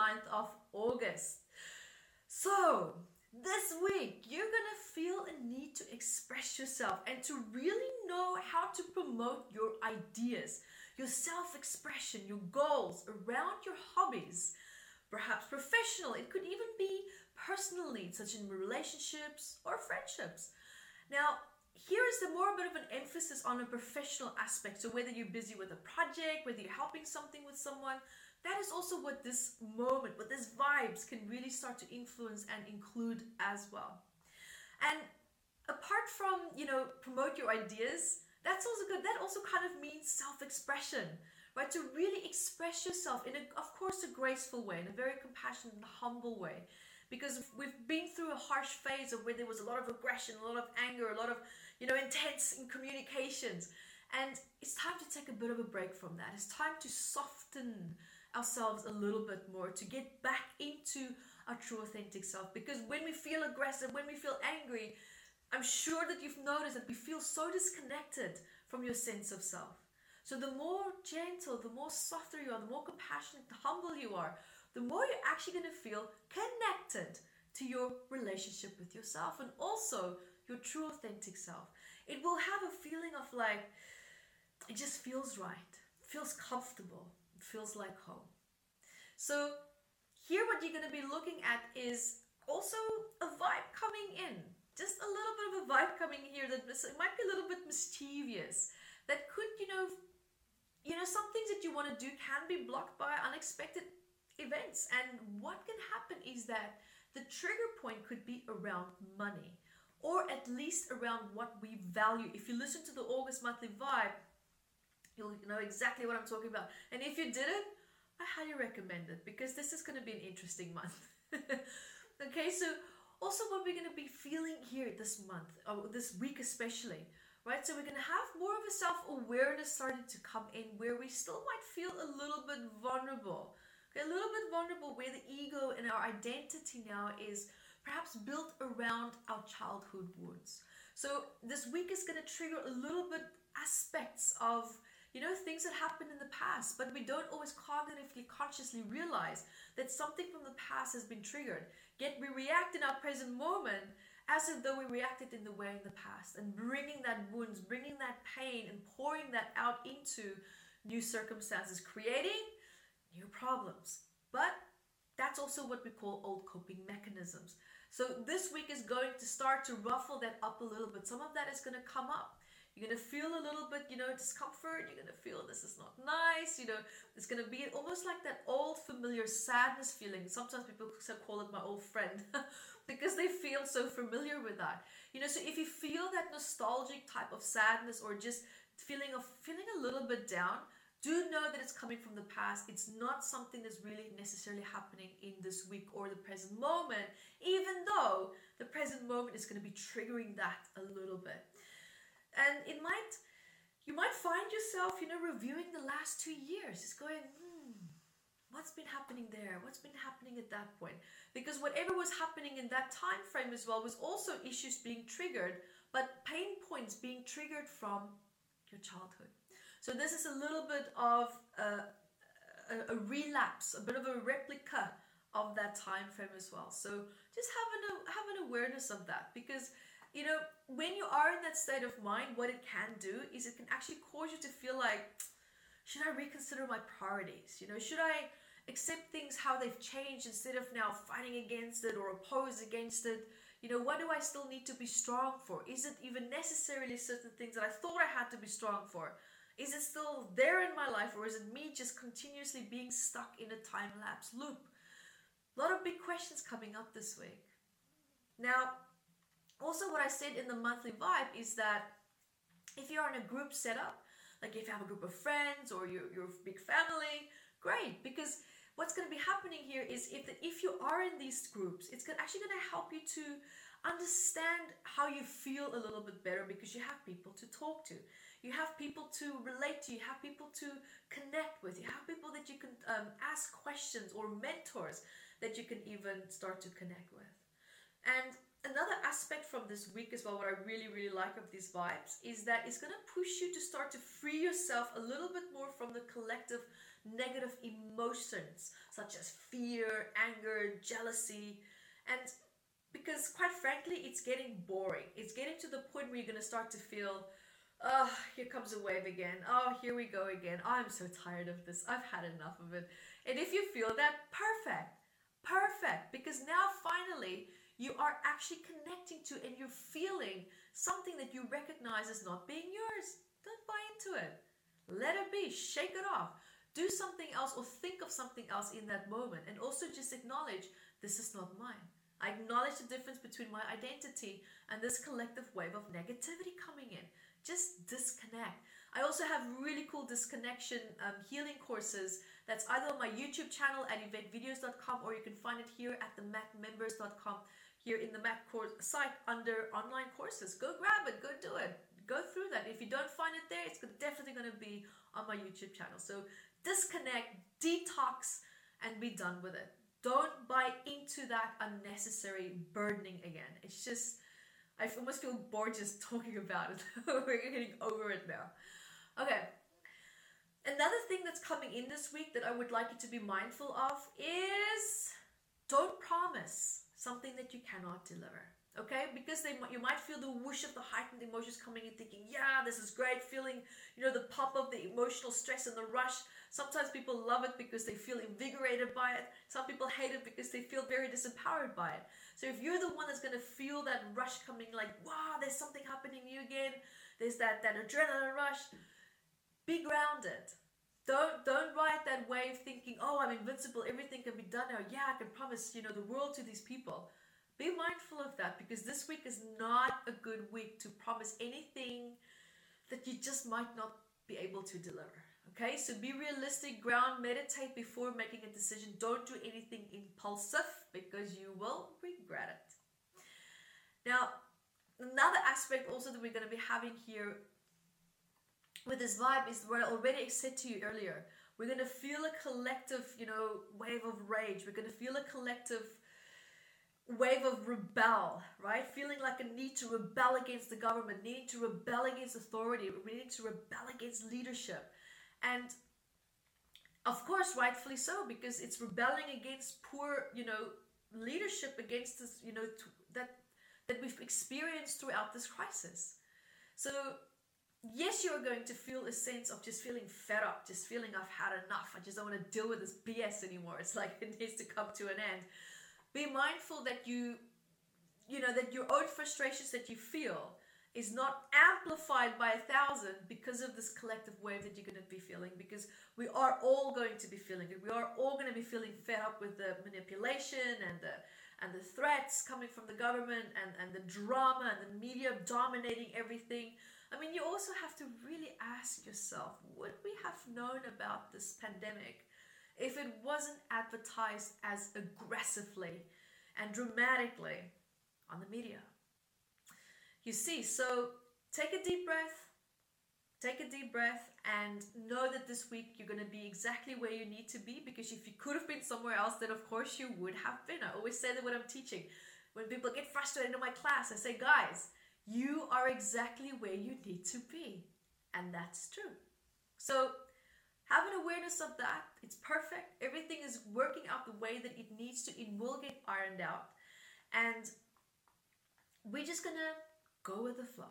29th of August. So, this week, you're gonna feel a need to express yourself and to really know how to promote your ideas, your self expression, your goals around your hobbies, perhaps professional. It could even be personal needs, such in relationships or friendships. Now, here is the more bit of an emphasis on a professional aspect. So whether you're busy with a project, whether you're helping something with someone, that is also what this moment, what this vibes can really start to influence and include as well. And apart from, you know, promote your ideas, that's also good. That also kind of means self-expression, right? To really express yourself in a, of course, a graceful way, in a very compassionate and humble way. Because we've been through a harsh phase of where there was a lot of aggression, a lot of anger, a lot of, you know, intense in communications. And it's time to take a bit of a break from that. It's time to soften ourselves a little bit more to get back into our true authentic self. Because when we feel aggressive when we feel angry i'm sure that you've noticed that we feel so disconnected from your sense of self. So the more gentle the more softer you are the more compassionate the humble you are the more you're actually going to feel connected to your relationship with yourself and also your true authentic self. It will have a feeling of like it just feels right feels comfortable feels like home. So here what you're going to be looking at is also a vibe coming in. Just a little bit of a vibe coming here that might be a little bit mischievous. That could, you know, you know, some things that you want to do can be blocked by unexpected events. And what can happen is that the trigger point could be around money or at least around what we value. If you listen to the August monthly vibe, You'll know exactly what I'm talking about. And if you didn't, I highly recommend it because this is going to be an interesting month. okay, so also what we're going to be feeling here this month, or this week especially, right? So we're going to have more of a self awareness starting to come in where we still might feel a little bit vulnerable. Okay, a little bit vulnerable where the ego and our identity now is perhaps built around our childhood wounds. So this week is going to trigger a little bit aspects of you know, things that happened in the past, but we don't always cognitively, consciously realize that something from the past has been triggered. Yet we react in our present moment as if though we reacted in the way in the past and bringing that wounds, bringing that pain, and pouring that out into new circumstances, creating new problems. But that's also what we call old coping mechanisms. So this week is going to start to ruffle that up a little bit. Some of that is going to come up. You're going to feel a little bit, you know, discomfort. You're going to feel this is not nice. You know, it's going to be almost like that old familiar sadness feeling. Sometimes people call it my old friend because they feel so familiar with that. You know, so if you feel that nostalgic type of sadness or just feeling of feeling a little bit down, do know that it's coming from the past. It's not something that's really necessarily happening in this week or the present moment, even though the present moment is going to be triggering that a little bit and it might you might find yourself you know reviewing the last two years just going hmm what's been happening there? What's been happening at that point? Because whatever was happening in that time frame as well was also issues being triggered but pain points being triggered from your childhood. So this is a little bit of a, a, a relapse a bit of a replica of that time frame as well. So just have an, have an awareness of that because you know, when you are in that state of mind, what it can do is it can actually cause you to feel like, should I reconsider my priorities? You know, should I accept things how they've changed instead of now fighting against it or oppose against it? You know, what do I still need to be strong for? Is it even necessarily certain things that I thought I had to be strong for? Is it still there in my life or is it me just continuously being stuck in a time lapse loop? A lot of big questions coming up this week. Now, also, what I said in the monthly vibe is that if you're in a group setup, like if you have a group of friends or you're, a big family, great, because what's going to be happening here is if, the, if you are in these groups, it's actually going to help you to understand how you feel a little bit better because you have people to talk to. You have people to relate to. You have people to connect with. You have people that you can um, ask questions or mentors that you can even start to connect with. And another aspect from this week as well, what I really, really like of these vibes, is that it's going to push you to start to free yourself a little bit more from the collective negative emotions such as fear, anger, jealousy, and because quite frankly, it's getting boring. It's getting to the point where you're going to start to feel, oh, here comes a wave again. Oh, here we go again. Oh, I'm so tired of this. I've had enough of it. And if you feel that, perfect. Perfect. Because now finally, you are actually connecting to and you're feeling something that you recognize as not being yours. Don't buy into it. Let it be. Shake it off. Do something else or think of something else in that moment. And also just acknowledge this is not mine. I acknowledge the difference between my identity and this collective wave of negativity coming in. Just disconnect. I also have really cool disconnection um, healing courses that's either on my YouTube channel at eventvideos.com or you can find it here at the macmembers.com here in the Mac course site under online courses. Go grab it, go do it. Go through that. If you don't find it there, it's definitely going to be on my YouTube channel. So disconnect, detox, and be done with it. Don't buy into that unnecessary burdening again. It's just, I almost feel bored just talking about it. We're getting over it now. Okay. Another thing that's coming in this week that I would like you to be mindful of is don't promise something that you cannot deliver. Okay, because they you might feel the whoosh of the heightened emotions coming in, thinking, "Yeah, this is great," feeling you know the pop of the emotional stress and the rush. Sometimes people love it because they feel invigorated by it. Some people hate it because they feel very disempowered by it. So if you're the one that's going to feel that rush coming, like, wow, there's something happening to you again, there's that, that adrenaline rush, be grounded. Don't don't ride that wave thinking, oh, I'm invincible, everything can be done now. Yeah, I can promise, you know, the world to these people. Be mindful of that because this week is not a good week to promise anything that you just might not be able to deliver. Okay, so be realistic, ground, meditate before making a decision. Don't do anything impulsive because you will regret it. Now, another aspect also that we're going to be having here with this vibe is what I already said to you earlier. We're to feel a collective, you know, wave of rage. We're to feel a collective wave of rebel, right? Feeling like a need to rebel against the government, needing to rebel against authority, we need to rebel against leadership. And of course, rightfully so, because it's rebelling against poor, you know, leadership against this, you know, that that we've experienced throughout this crisis. So yes, you're going to feel a sense of just feeling fed up, just feeling I've had enough. I just don't want to deal with this BS anymore. It's like it needs to come to an end. Be mindful that you, you know, that your own frustrations that you feel is not amplified by a thousand because of this collective wave that you're going to be feeling because we are all going to be feeling it we are all going to be feeling fed up with the manipulation and the and the threats coming from the government and, and the drama and the media dominating everything i mean you also have to really ask yourself would we have known about this pandemic if it wasn't advertised as aggressively and dramatically on the media you see, so take a deep breath, take a deep breath, and know that this week you're going to be exactly where you need to be because if you could have been somewhere else, then of course you would have been. I always say that when I'm teaching. When people get frustrated in my class, I say, guys, you are exactly where you need to be. And that's true. So have an awareness of that. It's perfect. Everything is working out the way that it needs to. It will get ironed out. And we're just to go with the flow.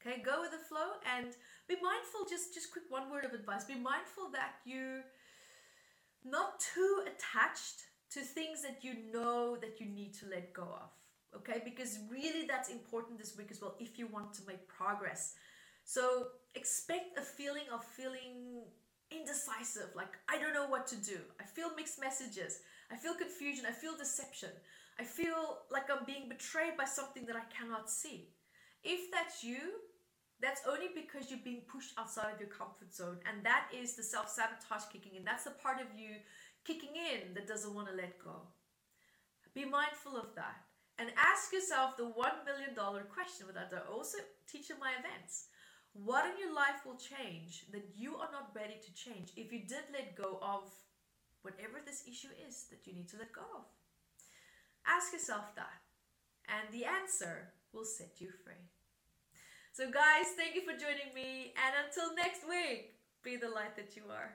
Okay, go with the flow and be mindful. Just, just quick one word of advice be mindful that you're not too attached to things that you know that you need to let go of. Okay, because really that's important this week as well if you want to make progress. So expect a feeling of feeling indecisive, like I don't know what to do. I feel mixed messages. I feel confusion. I feel deception. I feel like I'm being betrayed by something that I cannot see. If that's you, that's only because you're being pushed outside of your comfort zone. And that is the self sabotage kicking in. That's the part of you kicking in that doesn't want to let go. Be mindful of that. And ask yourself the $1 million question that I also teach in my events. What in your life will change that you are not ready to change if you did let go of whatever this issue is that you need to let go of? Ask yourself that. And the answer will set you free. So, guys, thank you for joining me. And until next week, be the light that you are.